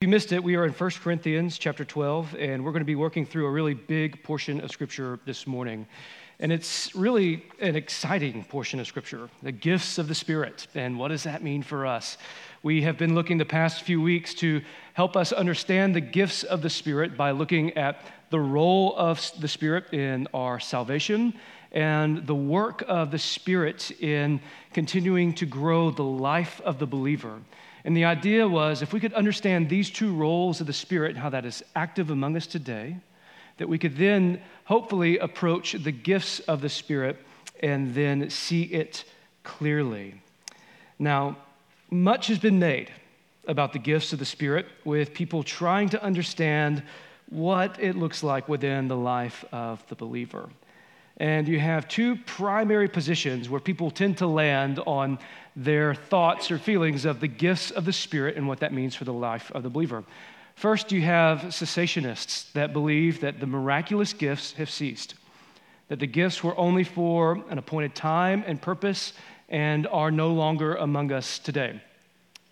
If you missed it, we are in 1 Corinthians chapter 12, and we're going to be working through a really big portion of Scripture this morning. And it's really an exciting portion of Scripture the gifts of the Spirit. And what does that mean for us? We have been looking the past few weeks to help us understand the gifts of the Spirit by looking at the role of the Spirit in our salvation and the work of the Spirit in continuing to grow the life of the believer. And the idea was if we could understand these two roles of the Spirit, and how that is active among us today, that we could then hopefully approach the gifts of the Spirit and then see it clearly. Now, much has been made about the gifts of the Spirit with people trying to understand what it looks like within the life of the believer. And you have two primary positions where people tend to land on their thoughts or feelings of the gifts of the Spirit and what that means for the life of the believer. First, you have cessationists that believe that the miraculous gifts have ceased, that the gifts were only for an appointed time and purpose and are no longer among us today.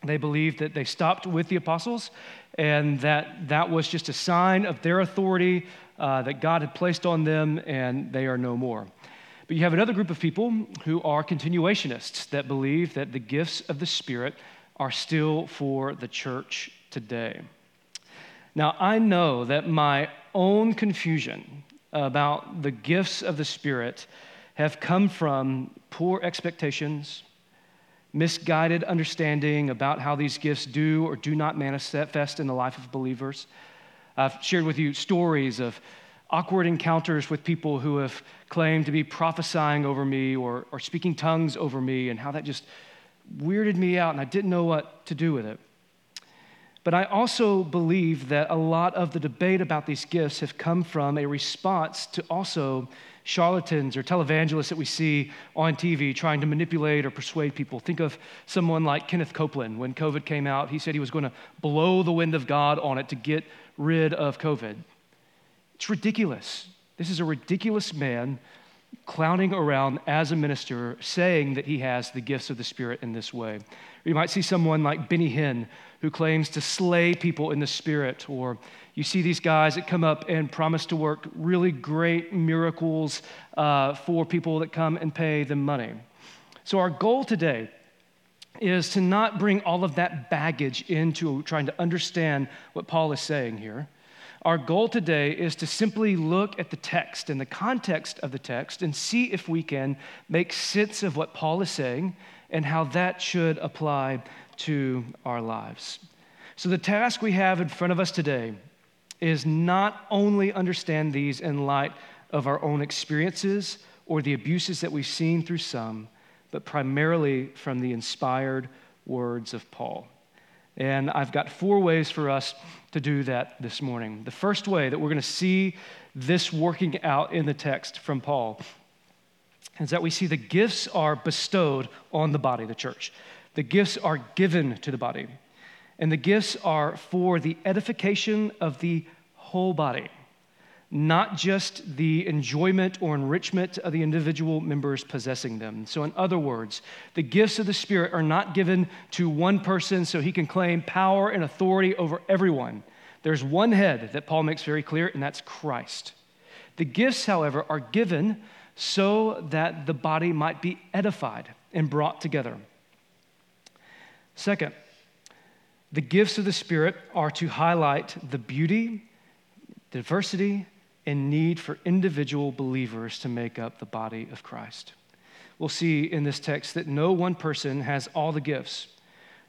They believe that they stopped with the apostles and that that was just a sign of their authority uh, that God had placed on them, and they are no more. But you have another group of people who are continuationists that believe that the gifts of the Spirit are still for the church today. Now, I know that my own confusion about the gifts of the Spirit have come from poor expectations, misguided understanding about how these gifts do or do not manifest in the life of believers. I've shared with you stories of awkward encounters with people who have claimed to be prophesying over me or, or speaking tongues over me, and how that just weirded me out, and I didn't know what to do with it. But I also believe that a lot of the debate about these gifts have come from a response to also charlatans or televangelists that we see on TV trying to manipulate or persuade people. Think of someone like Kenneth Copeland. When COVID came out, he said he was going to blow the wind of God on it to get rid of COVID. It's ridiculous. This is a ridiculous man clowning around as a minister saying that he has the gifts of the Spirit in this way. Or you might see someone like Benny Hinn who claims to slay people in the Spirit. Or you see these guys that come up and promise to work really great miracles uh, for people that come and pay them money. So, our goal today is to not bring all of that baggage into trying to understand what Paul is saying here. Our goal today is to simply look at the text and the context of the text and see if we can make sense of what Paul is saying and how that should apply to our lives. So, the task we have in front of us today is not only understand these in light of our own experiences or the abuses that we've seen through some, but primarily from the inspired words of Paul. And I've got four ways for us to do that this morning. The first way that we're going to see this working out in the text from Paul is that we see the gifts are bestowed on the body, the church. The gifts are given to the body. And the gifts are for the edification of the whole body not just the enjoyment or enrichment of the individual members possessing them. So, in other words, the gifts of the Spirit are not given to one person so he can claim power and authority over everyone. There's one head that Paul makes very clear, and that's Christ. The gifts, however, are given so that the body might be edified and brought together. Second, the gifts of the Spirit are to highlight the beauty, diversity, and need for individual believers to make up the body of Christ. We'll see in this text that no one person has all the gifts,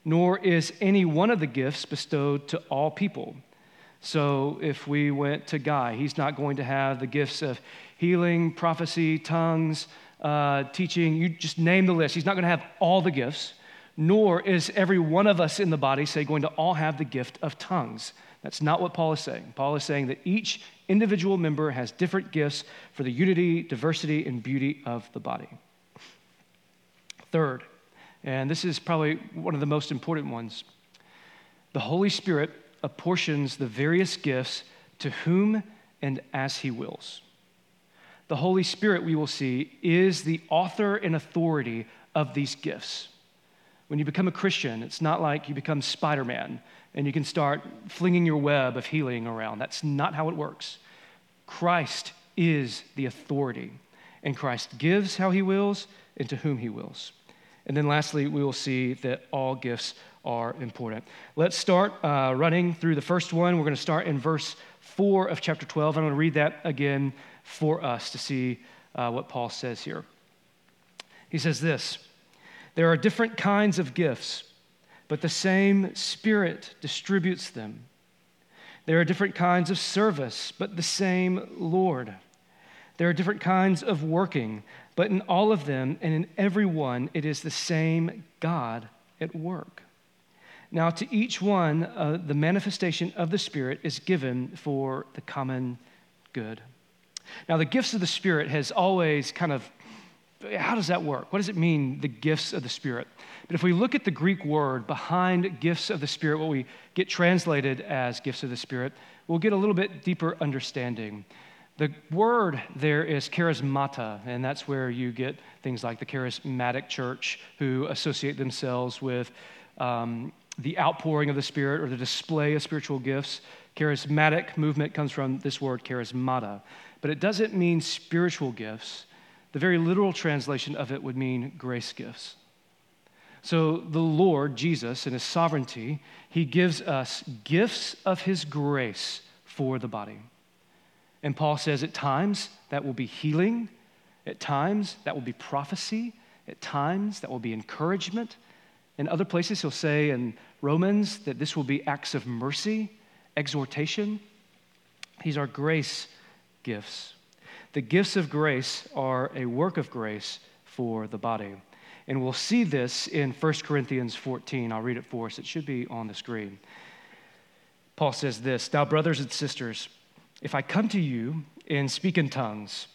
nor is any one of the gifts bestowed to all people. So if we went to Guy, he's not going to have the gifts of healing, prophecy, tongues, uh, teaching. You just name the list. He's not going to have all the gifts, nor is every one of us in the body, say, going to all have the gift of tongues. That's not what Paul is saying. Paul is saying that each individual member has different gifts for the unity, diversity, and beauty of the body. Third, and this is probably one of the most important ones the Holy Spirit apportions the various gifts to whom and as he wills. The Holy Spirit, we will see, is the author and authority of these gifts. When you become a Christian, it's not like you become Spider Man and you can start flinging your web of healing around. That's not how it works. Christ is the authority, and Christ gives how he wills and to whom he wills. And then lastly, we will see that all gifts are important. Let's start uh, running through the first one. We're going to start in verse 4 of chapter 12. I'm going to read that again for us to see uh, what Paul says here. He says this There are different kinds of gifts, but the same Spirit distributes them. There are different kinds of service, but the same Lord. There are different kinds of working, but in all of them and in every one, it is the same God at work. Now, to each one, uh, the manifestation of the Spirit is given for the common good. Now, the gifts of the Spirit has always kind of, how does that work? What does it mean, the gifts of the Spirit? But if we look at the Greek word behind gifts of the Spirit, what we get translated as gifts of the Spirit, we'll get a little bit deeper understanding. The word there is charismata, and that's where you get things like the charismatic church who associate themselves with um, the outpouring of the Spirit or the display of spiritual gifts. Charismatic movement comes from this word, charismata, but it doesn't mean spiritual gifts. The very literal translation of it would mean grace gifts. So the Lord, Jesus, in his sovereignty, he gives us gifts of his grace for the body. And Paul says at times that will be healing, at times that will be prophecy, at times that will be encouragement. In other places, he'll say in Romans that this will be acts of mercy, exhortation. These are grace gifts. The gifts of grace are a work of grace for the body. And we'll see this in 1 Corinthians 14. I'll read it for us. It should be on the screen. Paul says this Now, brothers and sisters, if I come to you and speak in tongues,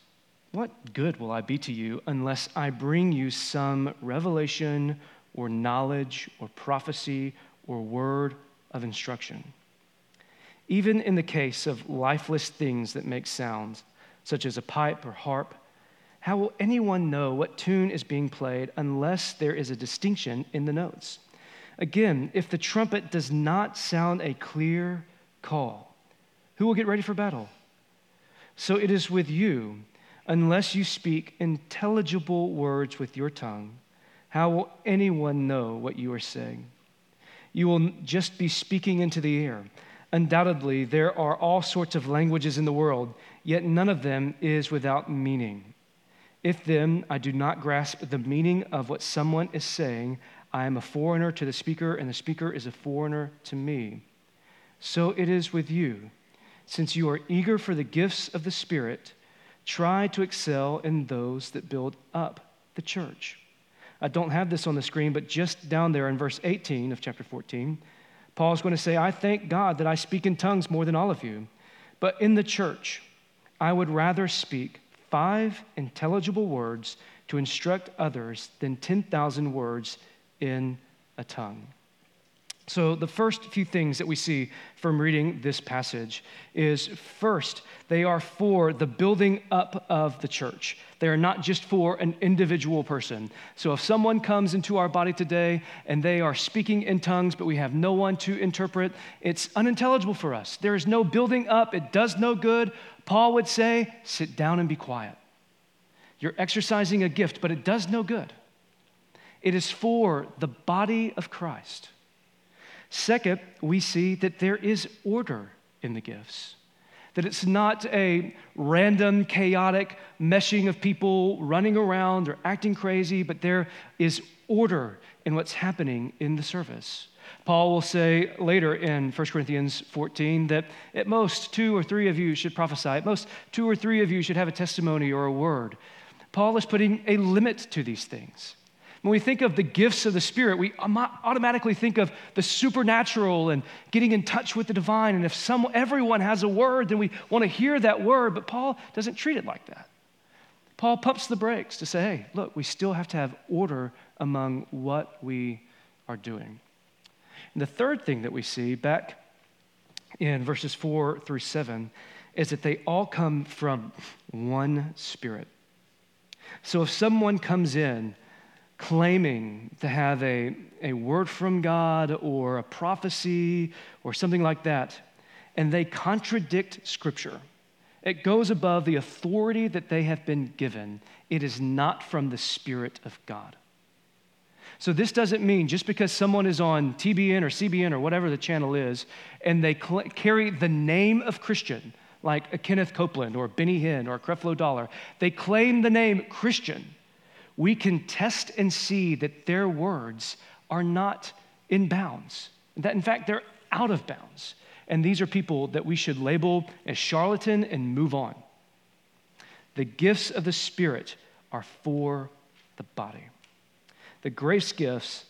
what good will I be to you unless I bring you some revelation or knowledge or prophecy or word of instruction. Even in the case of lifeless things that make sounds, such as a pipe or harp, how will anyone know what tune is being played unless there is a distinction in the notes? Again, if the trumpet does not sound a clear call, who will get ready for battle? So it is with you, unless you speak intelligible words with your tongue, how will anyone know what you are saying? You will just be speaking into the air. Undoubtedly, there are all sorts of languages in the world, yet none of them is without meaning. If then I do not grasp the meaning of what someone is saying, I am a foreigner to the speaker, and the speaker is a foreigner to me. So it is with you. Since you are eager for the gifts of the Spirit, try to excel in those that build up the church. I don't have this on the screen, but just down there in verse 18 of chapter 14, Paul's going to say, I thank God that I speak in tongues more than all of you. But in the church, I would rather speak five intelligible words to instruct others than 10,000 words in a tongue. So, the first few things that we see from reading this passage is first, they are for the building up of the church. They are not just for an individual person. So, if someone comes into our body today and they are speaking in tongues, but we have no one to interpret, it's unintelligible for us. There is no building up, it does no good. Paul would say, sit down and be quiet. You're exercising a gift, but it does no good. It is for the body of Christ. Second, we see that there is order in the gifts. That it's not a random, chaotic meshing of people running around or acting crazy, but there is order in what's happening in the service. Paul will say later in 1 Corinthians 14 that at most two or three of you should prophesy, at most two or three of you should have a testimony or a word. Paul is putting a limit to these things. When we think of the gifts of the Spirit, we automatically think of the supernatural and getting in touch with the divine. And if some, everyone has a word, then we want to hear that word. But Paul doesn't treat it like that. Paul pumps the brakes to say, hey, look, we still have to have order among what we are doing. And the third thing that we see back in verses four through seven is that they all come from one spirit. So if someone comes in claiming to have a, a word from God or a prophecy or something like that, and they contradict Scripture. It goes above the authority that they have been given. It is not from the Spirit of God. So, this doesn't mean just because someone is on TBN or CBN or whatever the channel is, and they cl- carry the name of Christian, like a Kenneth Copeland or Benny Hinn or Creflo Dollar, they claim the name Christian we can test and see that their words are not in bounds, that in fact they're out of bounds. And these are people that we should label as charlatan and move on. The gifts of the Spirit are for the body. The grace gifts,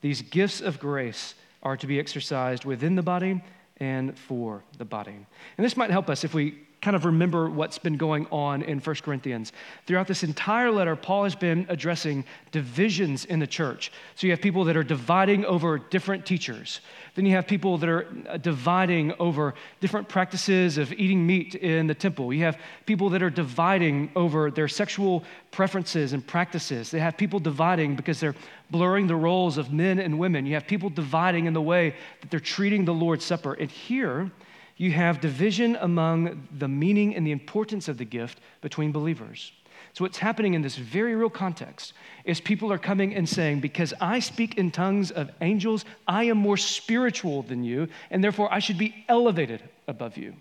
these gifts of grace, are to be exercised within the body and for the body. And this might help us if we kind of remember what's been going on in 1 Corinthians. Throughout this entire letter, Paul has been addressing divisions in the church. So you have people that are dividing over different teachers. Then you have people that are uh, dividing over different practices of eating meat in the temple. You have people that are dividing over their sexual preferences and practices. They have people dividing because they're blurring the roles of men and women. You have people dividing in the way that they're treating the Lord's Supper. And here, you have division among the meaning and the importance of the gift between believers. So, what's happening in this very real context is people are coming and saying, Because I speak in tongues of angels, I am more spiritual than you, and therefore I should be elevated above you.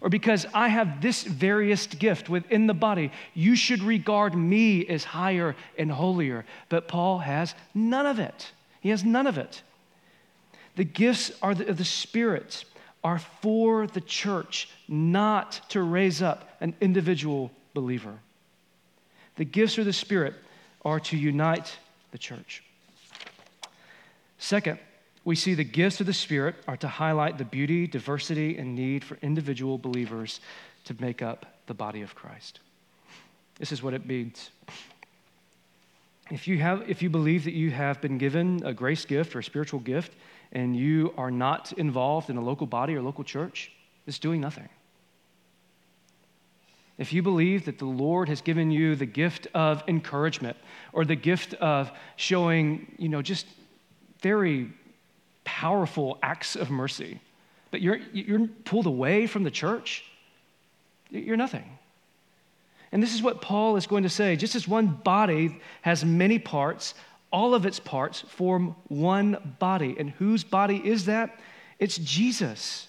Or because I have this various gift within the body, you should regard me as higher and holier. But Paul has none of it. He has none of it. The gifts are the, the Spirit are for the church, not to raise up an individual believer. The gifts of the Spirit are to unite the church. Second, we see the gifts of the Spirit are to highlight the beauty, diversity, and need for individual believers to make up the body of Christ. This is what it means. If you, have, if you believe that you have been given a grace gift or a spiritual gift and you are not involved in a local body or local church, it's doing nothing if you believe that the Lord has given you the gift of encouragement or the gift of showing, you know, just very powerful acts of mercy, but you're, you're pulled away from the church, you're nothing. And this is what Paul is going to say. Just as one body has many parts, all of its parts form one body. And whose body is that? It's Jesus.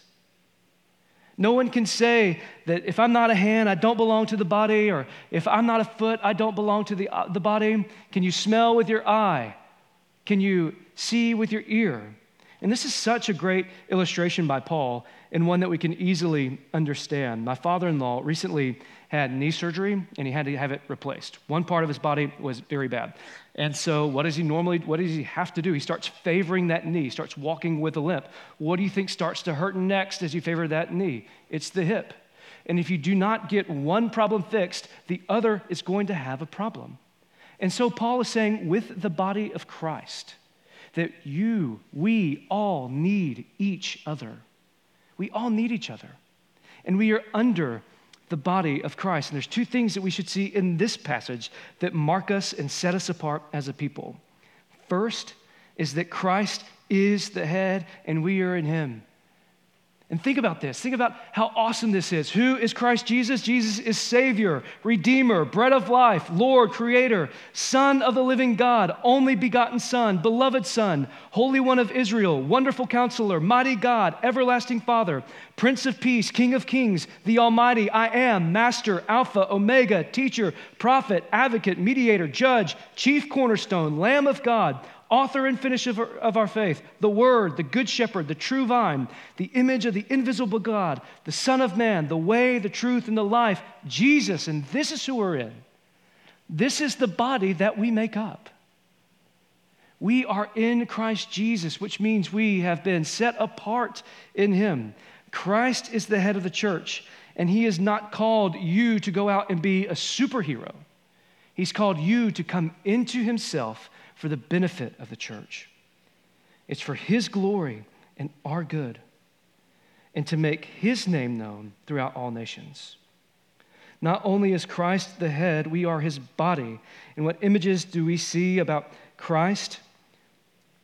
No one can say that if I'm not a hand, I don't belong to the body, or if I'm not a foot, I don't belong to the, uh, the body. Can you smell with your eye? Can you see with your ear? And this is such a great illustration by Paul and one that we can easily understand. My father in law recently had knee surgery and he had to have it replaced. One part of his body was very bad. And so, what does he normally, what does he have to do? He starts favoring that knee, starts walking with a limp. What do you think starts to hurt next as you favor that knee? It's the hip. And if you do not get one problem fixed, the other is going to have a problem. And so, Paul is saying, with the body of Christ, that you, we all need each other. We all need each other. And we are under the body of Christ. And there's two things that we should see in this passage that mark us and set us apart as a people. First is that Christ is the head and we are in him. And think about this. Think about how awesome this is. Who is Christ Jesus? Jesus is Savior, Redeemer, Bread of Life, Lord, Creator, Son of the living God, only begotten Son, beloved Son, Holy One of Israel, Wonderful Counselor, Mighty God, Everlasting Father, Prince of Peace, King of Kings, the Almighty, I am, Master, Alpha, Omega, Teacher, Prophet, Advocate, Mediator, Judge, Chief Cornerstone, Lamb of God author and finisher of our, of our faith, the Word, the Good Shepherd, the true vine, the image of the invisible God, the Son of Man, the way, the truth, and the life, Jesus. And this is who we're in. This is the body that we make up. We are in Christ Jesus, which means we have been set apart in Him. Christ is the head of the church, and He has not called you to go out and be a superhero. He's called you to come into Himself for the benefit of the church. It's for His glory and our good, and to make His name known throughout all nations. Not only is Christ the head, we are his body. And what images do we see about Christ?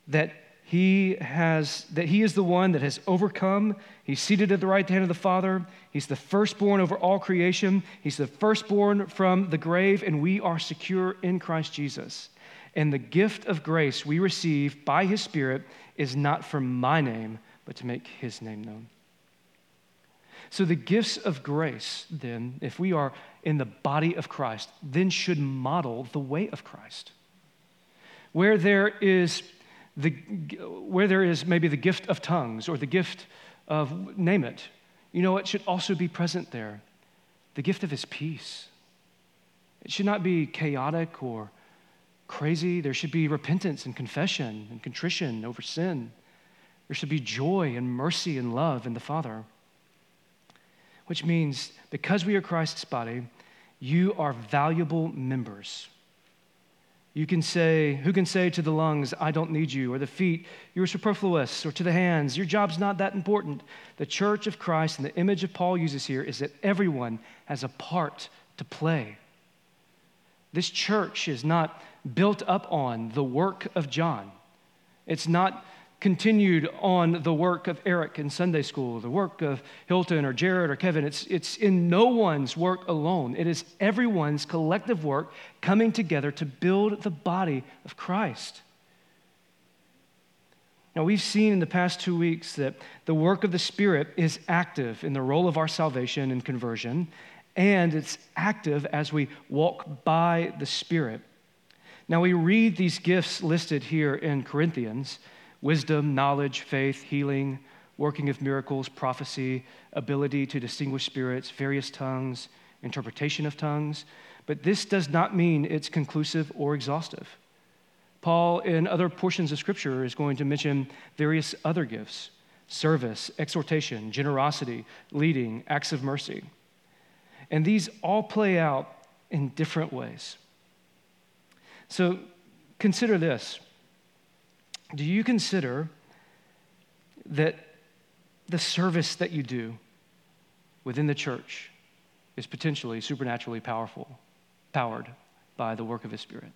That he has that he is the one that has overcome. He's seated at the right hand of the Father. He's the firstborn over all creation. He's the firstborn from the grave, and we are secure in Christ Jesus. And the gift of grace we receive by his Spirit is not for my name, but to make his name known. So, the gifts of grace, then, if we are in the body of Christ, then should model the way of Christ. Where there is, the, where there is maybe the gift of tongues or the gift of, name it, you know, it should also be present there the gift of his peace. It should not be chaotic or crazy. There should be repentance and confession and contrition over sin. There should be joy and mercy and love in the Father which means because we are Christ's body, you are valuable members. You can say, who can say to the lungs, I don't need you, or the feet, you're superfluous, or to the hands, your job's not that important. The church of Christ and the image of Paul uses here is that everyone has a part to play. This church is not built up on the work of John. It's not continued on the work of Eric in Sunday school, the work of Hilton or Jared or Kevin. It's, it's in no one's work alone, it is everyone's collective work coming together to build the body of Christ. Now, we've seen in the past two weeks that the work of the Spirit is active in the role of our salvation and conversion, and it's active as we walk by the Spirit. Now, we read these gifts listed here in Corinthians wisdom, knowledge, faith, healing, working of miracles, prophecy, ability to distinguish spirits, various tongues, interpretation of tongues. But this does not mean it's conclusive or exhaustive. Paul, in other portions of Scripture, is going to mention various other gifts service, exhortation, generosity, leading, acts of mercy. And these all play out in different ways. So consider this do you consider that the service that you do within the church is potentially supernaturally powerful, powered by the work of His Spirit?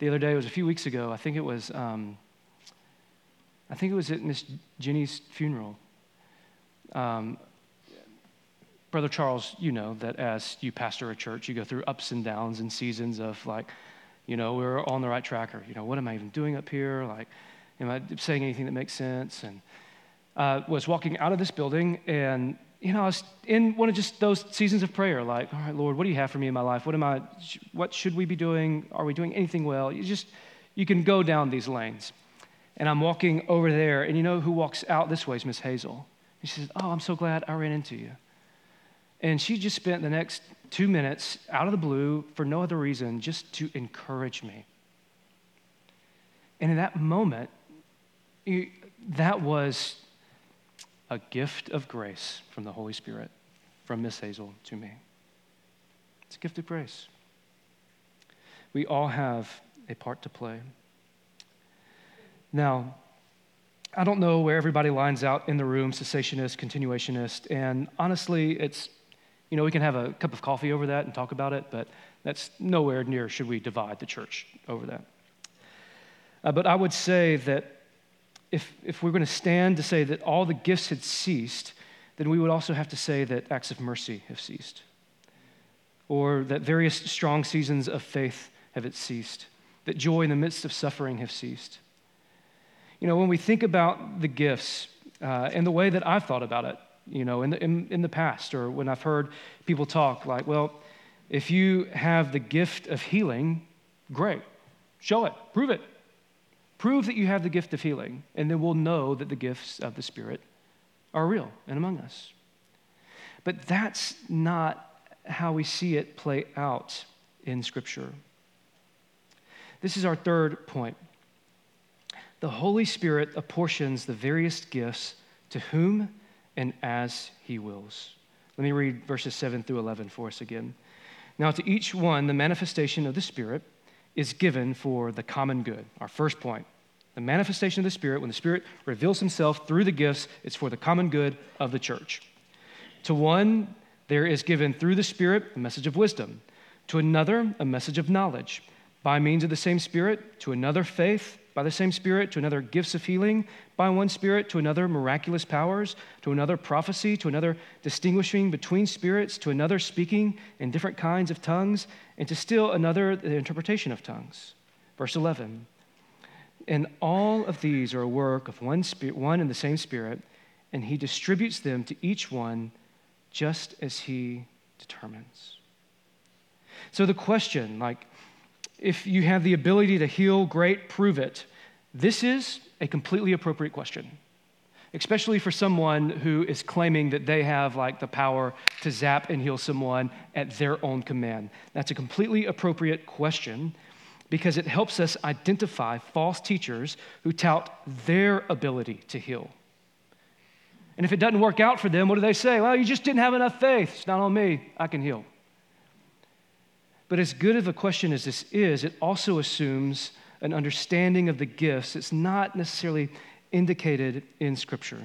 The other day, it was a few weeks ago, I think it was, um, I think it was at Miss Jenny's funeral. Um, Brother Charles, you know that as you pastor a church, you go through ups and downs and seasons of like you know, we're on the right track, or, you know, what am I even doing up here? Like, am I saying anything that makes sense? And uh, was walking out of this building, and, you know, I was in one of just those seasons of prayer, like, all right, Lord, what do you have for me in my life? What am I, what should we be doing? Are we doing anything well? You just, you can go down these lanes. And I'm walking over there, and you know who walks out this way is Miss Hazel. And she says, Oh, I'm so glad I ran into you. And she just spent the next two minutes out of the blue for no other reason, just to encourage me. And in that moment, that was a gift of grace from the Holy Spirit, from Miss Hazel to me. It's a gift of grace. We all have a part to play. Now, I don't know where everybody lines out in the room, cessationist, continuationist, and honestly, it's you know, we can have a cup of coffee over that and talk about it, but that's nowhere near should we divide the church over that. Uh, but I would say that if, if we're going to stand to say that all the gifts had ceased, then we would also have to say that acts of mercy have ceased, or that various strong seasons of faith have it ceased, that joy in the midst of suffering have ceased. You know, when we think about the gifts uh, and the way that I've thought about it, you know, in the, in, in the past, or when I've heard people talk like, well, if you have the gift of healing, great. Show it, prove it. Prove that you have the gift of healing, and then we'll know that the gifts of the Spirit are real and among us. But that's not how we see it play out in Scripture. This is our third point. The Holy Spirit apportions the various gifts to whom and as he wills. Let me read verses 7 through 11 for us again. Now, to each one, the manifestation of the Spirit is given for the common good. Our first point. The manifestation of the Spirit, when the Spirit reveals himself through the gifts, it's for the common good of the church. To one, There is given through the Spirit a message of wisdom, to another, a message of knowledge, by means of the same Spirit, to another, faith, by the same Spirit, to another, gifts of healing, by one Spirit, to another, miraculous powers, to another, prophecy, to another, distinguishing between spirits, to another, speaking in different kinds of tongues, and to still another, the interpretation of tongues. Verse 11. And all of these are a work of one, spirit, one and the same Spirit, and He distributes them to each one just as He determines. So the question, like, if you have the ability to heal, great, prove it. This is a completely appropriate question, especially for someone who is claiming that they have like the power to zap and heal someone at their own command. That's a completely appropriate question because it helps us identify false teachers who tout their ability to heal. And if it doesn't work out for them, what do they say? Well, you just didn't have enough faith. It's not on me. I can heal. But as good of a question as this is, it also assumes an understanding of the gifts that's not necessarily indicated in Scripture.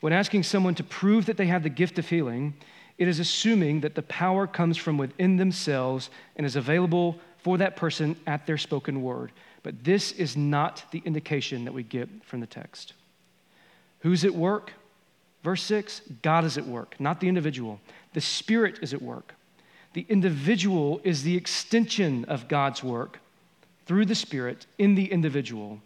When asking someone to prove that they have the gift of healing, it is assuming that the power comes from within themselves and is available for that person at their spoken word. But this is not the indication that we get from the text. Who's at work? Verse 6 God is at work, not the individual. The Spirit is at work. The individual is the extension of God's work through the Spirit in the individual.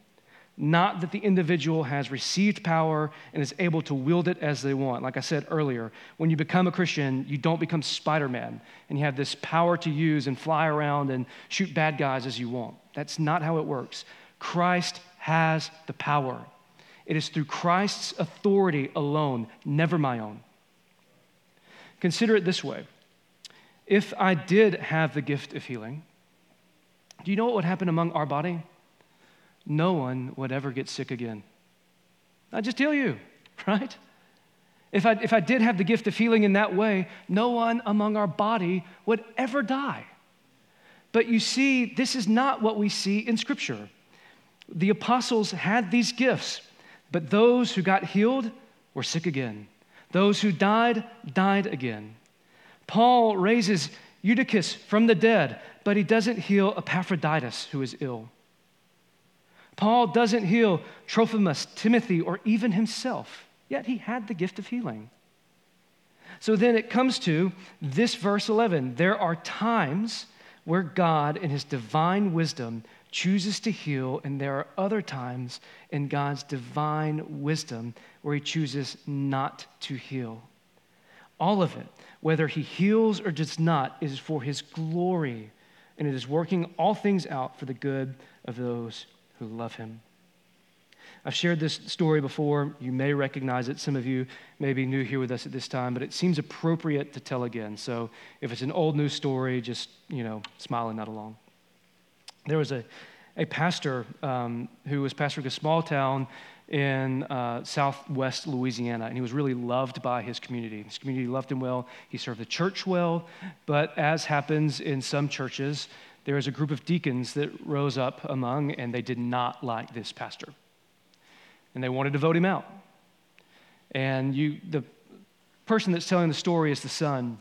Not that the individual has received power and is able to wield it as they want. Like I said earlier, when you become a Christian, you don't become Spider Man and you have this power to use and fly around and shoot bad guys as you want. That's not how it works. Christ has the power. It is through Christ's authority alone, never my own. Consider it this way if I did have the gift of healing, do you know what would happen among our body? No one would ever get sick again. I just tell you, right? If I, if I did have the gift of healing in that way, no one among our body would ever die. But you see, this is not what we see in Scripture. The apostles had these gifts, but those who got healed were sick again. Those who died, died again. Paul raises Eutychus from the dead, but he doesn't heal Epaphroditus, who is ill. Paul doesn't heal Trophimus, Timothy, or even himself, yet he had the gift of healing. So then it comes to this verse 11. There are times where God, in his divine wisdom, chooses to heal, and there are other times in God's divine wisdom where he chooses not to heal. All of it whether he heals or does not, is for his glory, and it is working all things out for the good of those who love him. I've shared this story before. You may recognize it. Some of you may be new here with us at this time, but it seems appropriate to tell again. So if it's an old news story, just, you know, smile and along. There was a, a pastor um, who was pastoring a small town in uh, southwest Louisiana, and he was really loved by his community. His community loved him well. He served the church well, but as happens in some churches, there was a group of deacons that rose up among, and they did not like this pastor. And they wanted to vote him out. And you, the person that's telling the story is the son.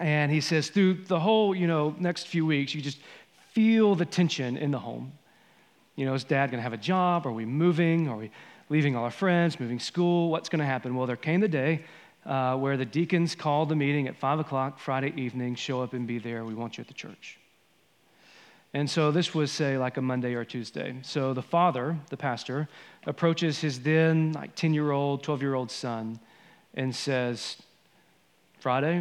And he says, through the whole, you know, next few weeks, you just feel the tension in the home. You know, is dad going to have a job? Are we moving? Are we leaving all our friends, moving school? What's going to happen? Well, there came the day uh, where the deacons called the meeting at 5 o'clock Friday evening show up and be there. We want you at the church. And so this was, say, like a Monday or Tuesday. So the father, the pastor, approaches his then like 10 year old, 12 year old son and says, Friday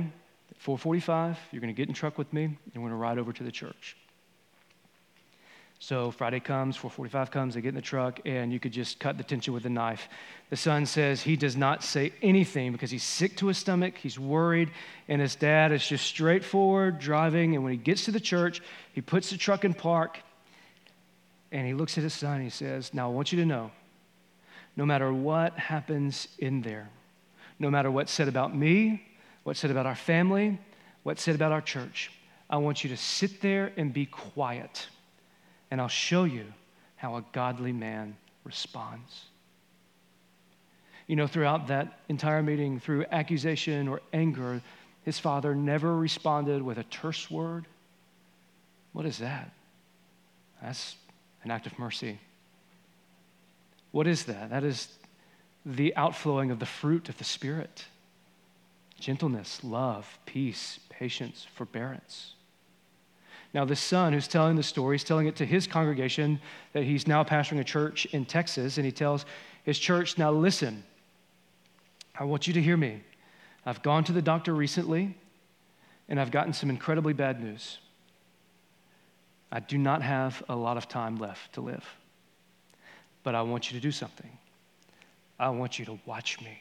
at 445, you're going to get in truck with me and we're going to ride over to the church. So Friday comes, 445 comes, they get in the truck, and you could just cut the tension with a knife. The son says he does not say anything because he's sick to his stomach, he's worried, and his dad is just straightforward driving. And when he gets to the church, he puts the truck in park, and he looks at his son and he says, Now I want you to know, no matter what happens in there, no matter what's said about me, what's said about our family, what's said about our church, I want you to sit there and be quiet and I'll show you how a godly man responds. You know, throughout that entire meeting, through accusation or anger, his father never responded with a terse word. What is that? That's an act of mercy. What is that? That is the outflowing of the fruit of the Spirit gentleness, love, peace, patience, forbearance. Now, the son who's telling the story, he's telling it to his congregation that he's now pastoring a church in Texas, and he tells his church, Now listen, I want you to hear me. I've gone to the doctor recently, and I've gotten some incredibly bad news. I do not have a lot of time left to live, but I want you to do something. I want you to watch me.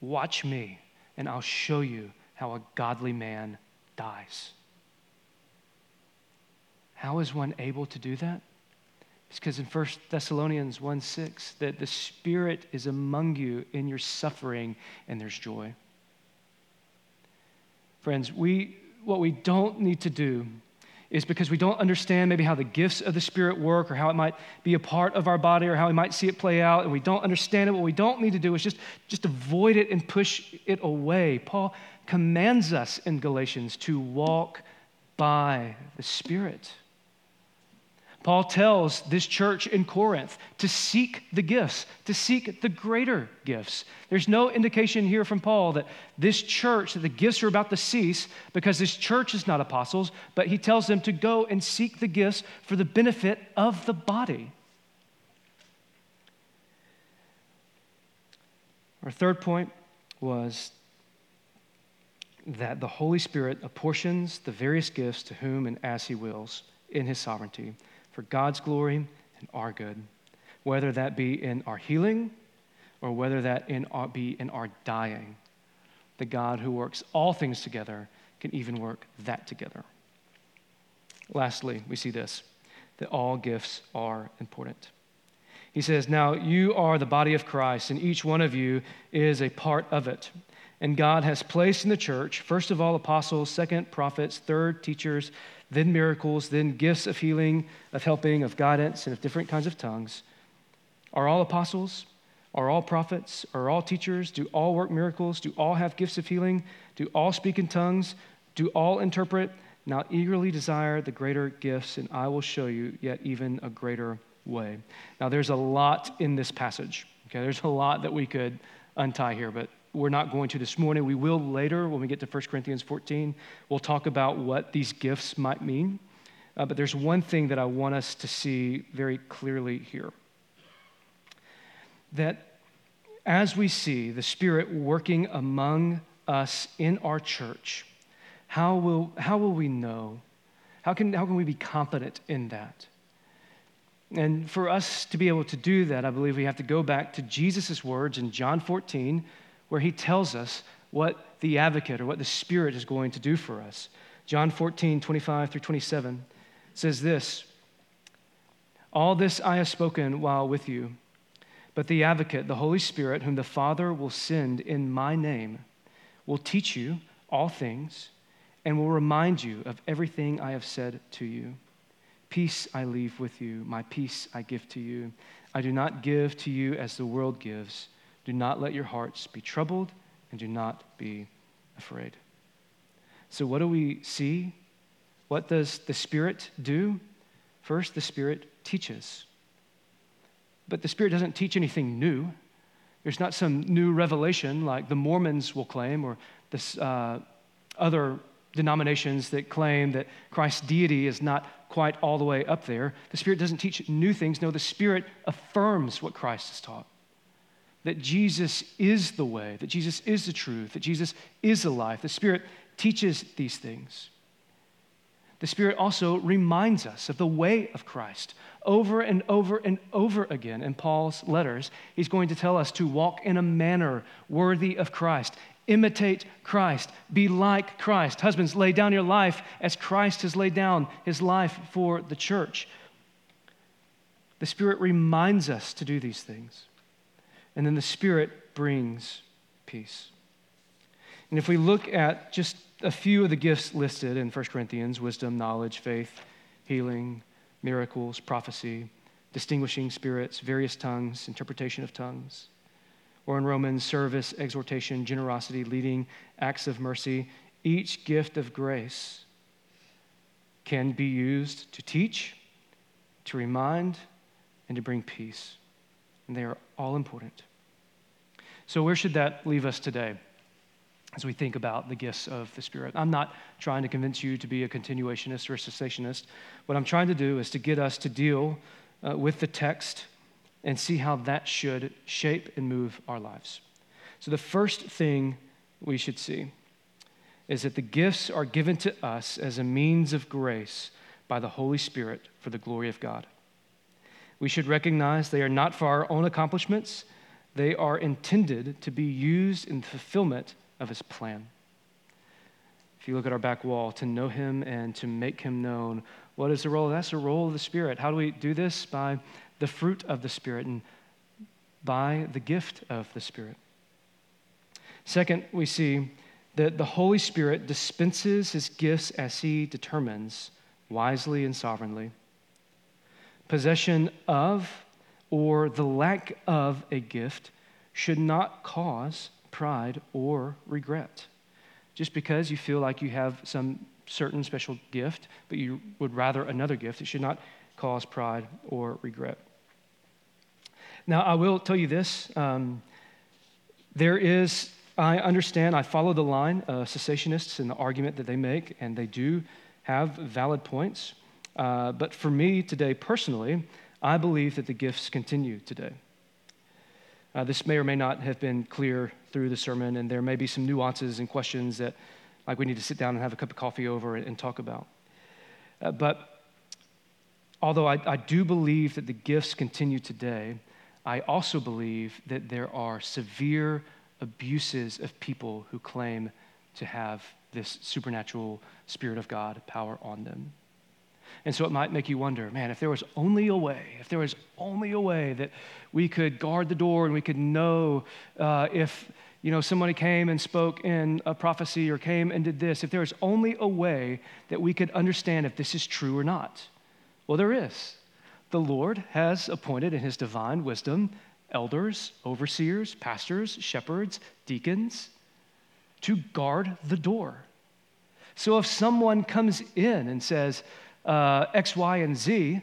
Watch me, and I'll show you how a godly man dies. How is one able to do that? It's because in 1 Thessalonians 1 6, that the Spirit is among you in your suffering and there's joy. Friends, we, what we don't need to do is because we don't understand maybe how the gifts of the Spirit work or how it might be a part of our body or how we might see it play out, and we don't understand it. What we don't need to do is just, just avoid it and push it away. Paul commands us in Galatians to walk by the Spirit. Paul tells this church in Corinth to seek the gifts, to seek the greater gifts. There's no indication here from Paul that this church, that the gifts are about to cease because this church is not apostles, but he tells them to go and seek the gifts for the benefit of the body. Our third point was that the Holy Spirit apportions the various gifts to whom and as he wills in his sovereignty for God's glory and our good, whether that be in our healing or whether that in our, be in our dying. The God who works all things together can even work that together. Lastly, we see this that all gifts are important. He says, Now you are the body of Christ, and each one of you is a part of it. And God has placed in the church, first of all, apostles, second, prophets, third, teachers, then miracles, then gifts of healing, of helping, of guidance, and of different kinds of tongues. Are all apostles? Are all prophets? Are all teachers? Do all work miracles? Do all have gifts of healing? Do all speak in tongues? Do all interpret? Now eagerly desire the greater gifts, and I will show you yet even a greater way. Now, there's a lot in this passage. Okay, there's a lot that we could untie here, but we're not going to this morning. We will later when we get to 1 Corinthians 14. We'll talk about what these gifts might mean. Uh, but there's one thing that I want us to see very clearly here that as we see the Spirit working among us in our church, how will, how will we know? How can, how can we be confident in that? And for us to be able to do that, I believe we have to go back to Jesus' words in John 14, where he tells us what the advocate or what the Spirit is going to do for us. John 14, 25 through 27 says this All this I have spoken while with you, but the advocate, the Holy Spirit, whom the Father will send in my name, will teach you all things and will remind you of everything I have said to you. Peace I leave with you, my peace I give to you. I do not give to you as the world gives. Do not let your hearts be troubled, and do not be afraid. So, what do we see? What does the Spirit do? First, the Spirit teaches. But the Spirit doesn't teach anything new. There's not some new revelation like the Mormons will claim or this, uh, other denominations that claim that Christ's deity is not quite all the way up there. The Spirit doesn't teach new things. No, the Spirit affirms what Christ has taught that Jesus is the way, that Jesus is the truth, that Jesus is the life. The Spirit teaches these things. The Spirit also reminds us of the way of Christ over and over and over again in Paul's letters. He's going to tell us to walk in a manner worthy of Christ, imitate Christ, be like Christ. Husbands, lay down your life as Christ has laid down his life for the church. The Spirit reminds us to do these things. And then the Spirit brings peace. And if we look at just a few of the gifts listed in 1 Corinthians wisdom, knowledge, faith, healing, miracles, prophecy, distinguishing spirits, various tongues, interpretation of tongues or in Romans, service, exhortation, generosity, leading, acts of mercy. Each gift of grace can be used to teach, to remind, and to bring peace. And they are all important. So, where should that leave us today as we think about the gifts of the Spirit? I'm not trying to convince you to be a continuationist or a cessationist. What I'm trying to do is to get us to deal uh, with the text and see how that should shape and move our lives. So, the first thing we should see is that the gifts are given to us as a means of grace by the Holy Spirit for the glory of God. We should recognize they are not for our own accomplishments, they are intended to be used in the fulfillment of His plan. If you look at our back wall, to know Him and to make Him known, what is the role? That's the role of the Spirit. How do we do this? By the fruit of the Spirit and by the gift of the Spirit. Second, we see that the Holy Spirit dispenses his gifts as he determines, wisely and sovereignly. Possession of or the lack of a gift should not cause pride or regret. Just because you feel like you have some certain special gift, but you would rather another gift, it should not cause pride or regret. Now, I will tell you this. Um, there is, I understand, I follow the line of cessationists and the argument that they make, and they do have valid points. Uh, but for me today, personally, I believe that the gifts continue today. Uh, this may or may not have been clear through the sermon, and there may be some nuances and questions that, like, we need to sit down and have a cup of coffee over and, and talk about. Uh, but although I, I do believe that the gifts continue today, I also believe that there are severe abuses of people who claim to have this supernatural Spirit of God power on them. And so it might make you wonder man, if there was only a way, if there was only a way that we could guard the door and we could know uh, if you know somebody came and spoke in a prophecy or came and did this, if there was only a way that we could understand if this is true or not. Well, there is the Lord has appointed in his divine wisdom elders, overseers, pastors, shepherds, deacons to guard the door. So if someone comes in and says uh, X, Y, and Z,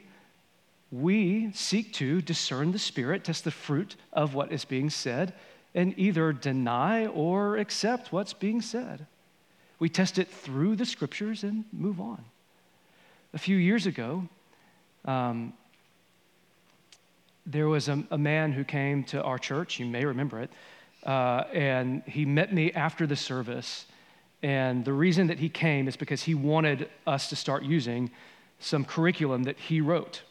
we seek to discern the Spirit, test the fruit of what is being said, and either deny or accept what's being said. We test it through the scriptures and move on. A few years ago, um, there was a, a, man who came to our church, you may remember it, uh, and he met me after the service. And the reason that he came is because he wanted us to start using some curriculum that he wrote.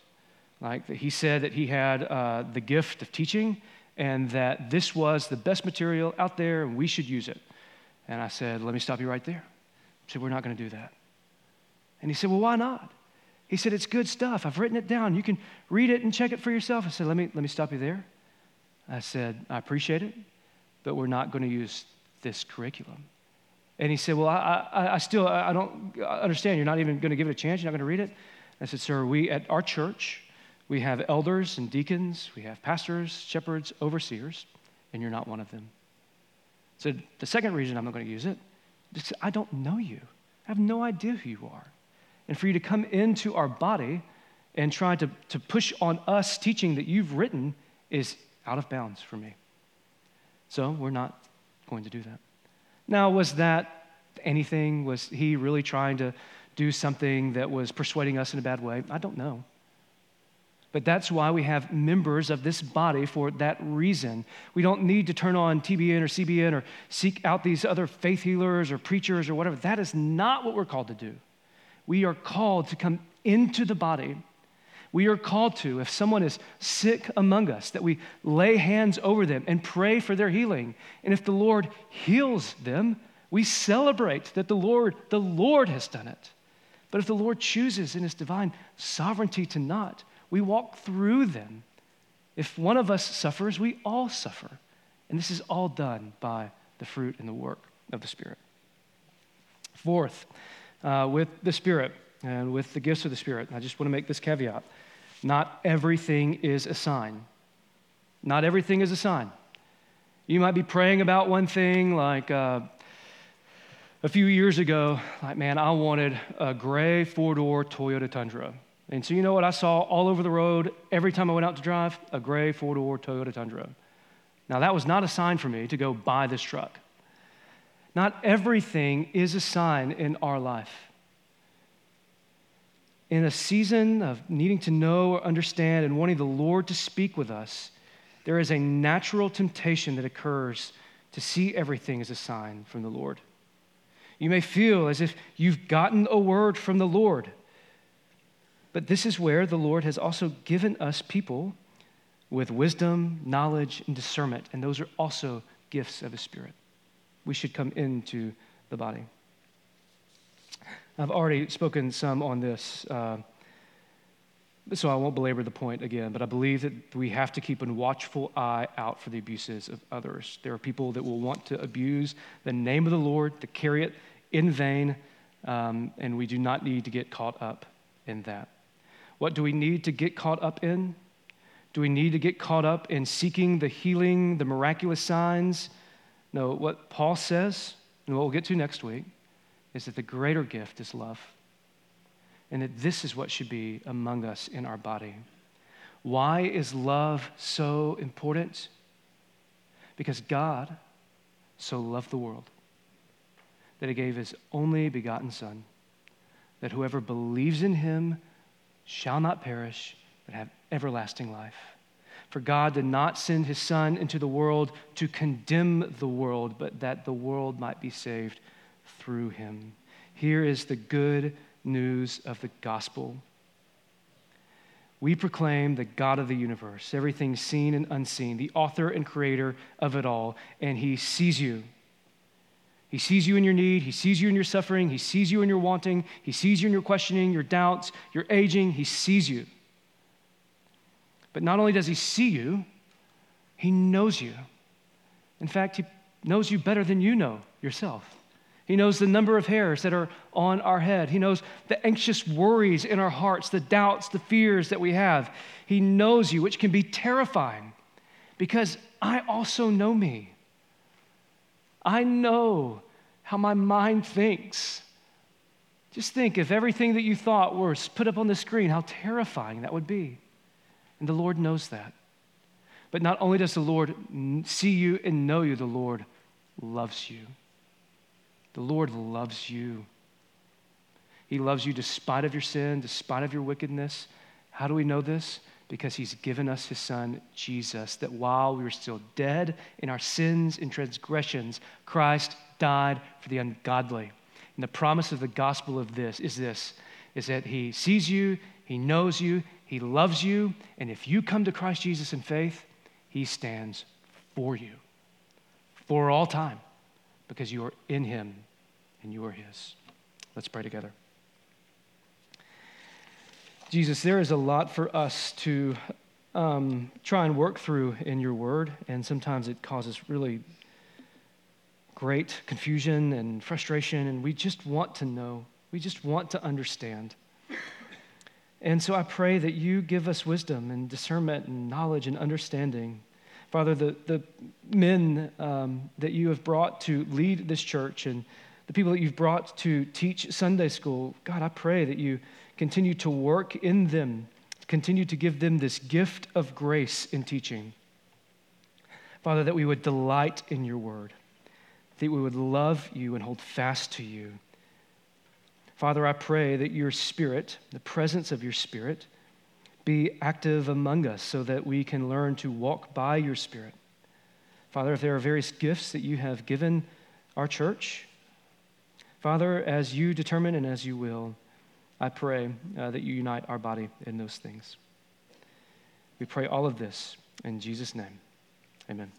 Like he said that he had uh, the gift of teaching and that this was the best material out there and we should use it. And I said, Let me stop you right there. I said, We're not going to do that. And he said, Well, why not? He said, It's good stuff. I've written it down. You can read it and check it for yourself. I said, Let me, let me stop you there. I said, I appreciate it, but we're not going to use this curriculum. And he said, Well, I, I, I still I don't understand. You're not even going to give it a chance. You're not going to read it. I said, Sir, we at our church, we have elders and deacons, we have pastors, shepherds, overseers, and you're not one of them. So the second reason I'm not going to use it is I don't know you. I have no idea who you are and for you to come into our body and try to, to push on us teaching that you've written is out of bounds for me. So we're not going to do that. Now, was that anything? Was he really trying to do something that was persuading us in a bad way? I don't know. But that's why we have members of this body for that reason. We don't need to turn on TBN or CBN or seek out these other faith healers or preachers or whatever. That is not what we're called to do we are called to come into the body. We are called to, if someone is sick among us, that we lay hands over them and pray for their healing. And if the Lord heals them, we celebrate that the Lord, the Lord has done it. But if the Lord chooses in his divine sovereignty to not, we walk through them. If one of us suffers, we all suffer. And this is all done by the fruit and the work of the Spirit. Fourth, uh, with the Spirit and with the gifts of the Spirit. I just want to make this caveat. Not everything is a sign. Not everything is a sign. You might be praying about one thing, like uh, a few years ago, like, man, I wanted a gray four door Toyota Tundra. And so, you know what I saw all over the road every time I went out to drive? A gray four door Toyota Tundra. Now, that was not a sign for me to go buy this truck. Not everything is a sign in our life. In a season of needing to know or understand and wanting the Lord to speak with us, there is a natural temptation that occurs to see everything as a sign from the Lord. You may feel as if you've gotten a word from the Lord. But this is where the Lord has also given us people with wisdom, knowledge, and discernment, and those are also gifts of the Spirit. We should come into the body. I've already spoken some on this, uh, so I won't belabor the point again, but I believe that we have to keep a watchful eye out for the abuses of others. There are people that will want to abuse the name of the Lord, to carry it in vain, um, and we do not need to get caught up in that. What do we need to get caught up in? Do we need to get caught up in seeking the healing, the miraculous signs? No, what Paul says, and what we'll get to next week, is that the greater gift is love. And that this is what should be among us in our body. Why is love so important? Because God so loved the world that he gave his only begotten Son, that whoever believes in him shall not perish, but have everlasting life. For God did not send his Son into the world to condemn the world, but that the world might be saved through him. Here is the good news of the gospel. We proclaim the God of the universe, everything seen and unseen, the author and creator of it all, and he sees you. He sees you in your need. He sees you in your suffering. He sees you in your wanting. He sees you in your questioning, your doubts, your aging. He sees you. But not only does he see you, he knows you. In fact, he knows you better than you know yourself. He knows the number of hairs that are on our head. He knows the anxious worries in our hearts, the doubts, the fears that we have. He knows you, which can be terrifying because I also know me. I know how my mind thinks. Just think if everything that you thought was put up on the screen, how terrifying that would be. And the Lord knows that. But not only does the Lord see you and know you, the Lord loves you. The Lord loves you. He loves you despite of your sin, despite of your wickedness. How do we know this? because he's given us his son, Jesus, that while we were still dead in our sins and transgressions, Christ died for the ungodly. And the promise of the gospel of this is this is that he sees you, he knows you, he loves you, and if you come to Christ Jesus in faith, he stands for you for all time because you are in him and you are his. Let's pray together. Jesus, there is a lot for us to um, try and work through in your word, and sometimes it causes really great confusion and frustration, and we just want to know. We just want to understand. And so I pray that you give us wisdom and discernment and knowledge and understanding. Father, the, the men um, that you have brought to lead this church and the people that you've brought to teach Sunday school, God, I pray that you continue to work in them, continue to give them this gift of grace in teaching. Father, that we would delight in your word, that we would love you and hold fast to you. Father, I pray that your spirit, the presence of your spirit, be active among us so that we can learn to walk by your spirit. Father, if there are various gifts that you have given our church, Father, as you determine and as you will, I pray uh, that you unite our body in those things. We pray all of this in Jesus' name. Amen.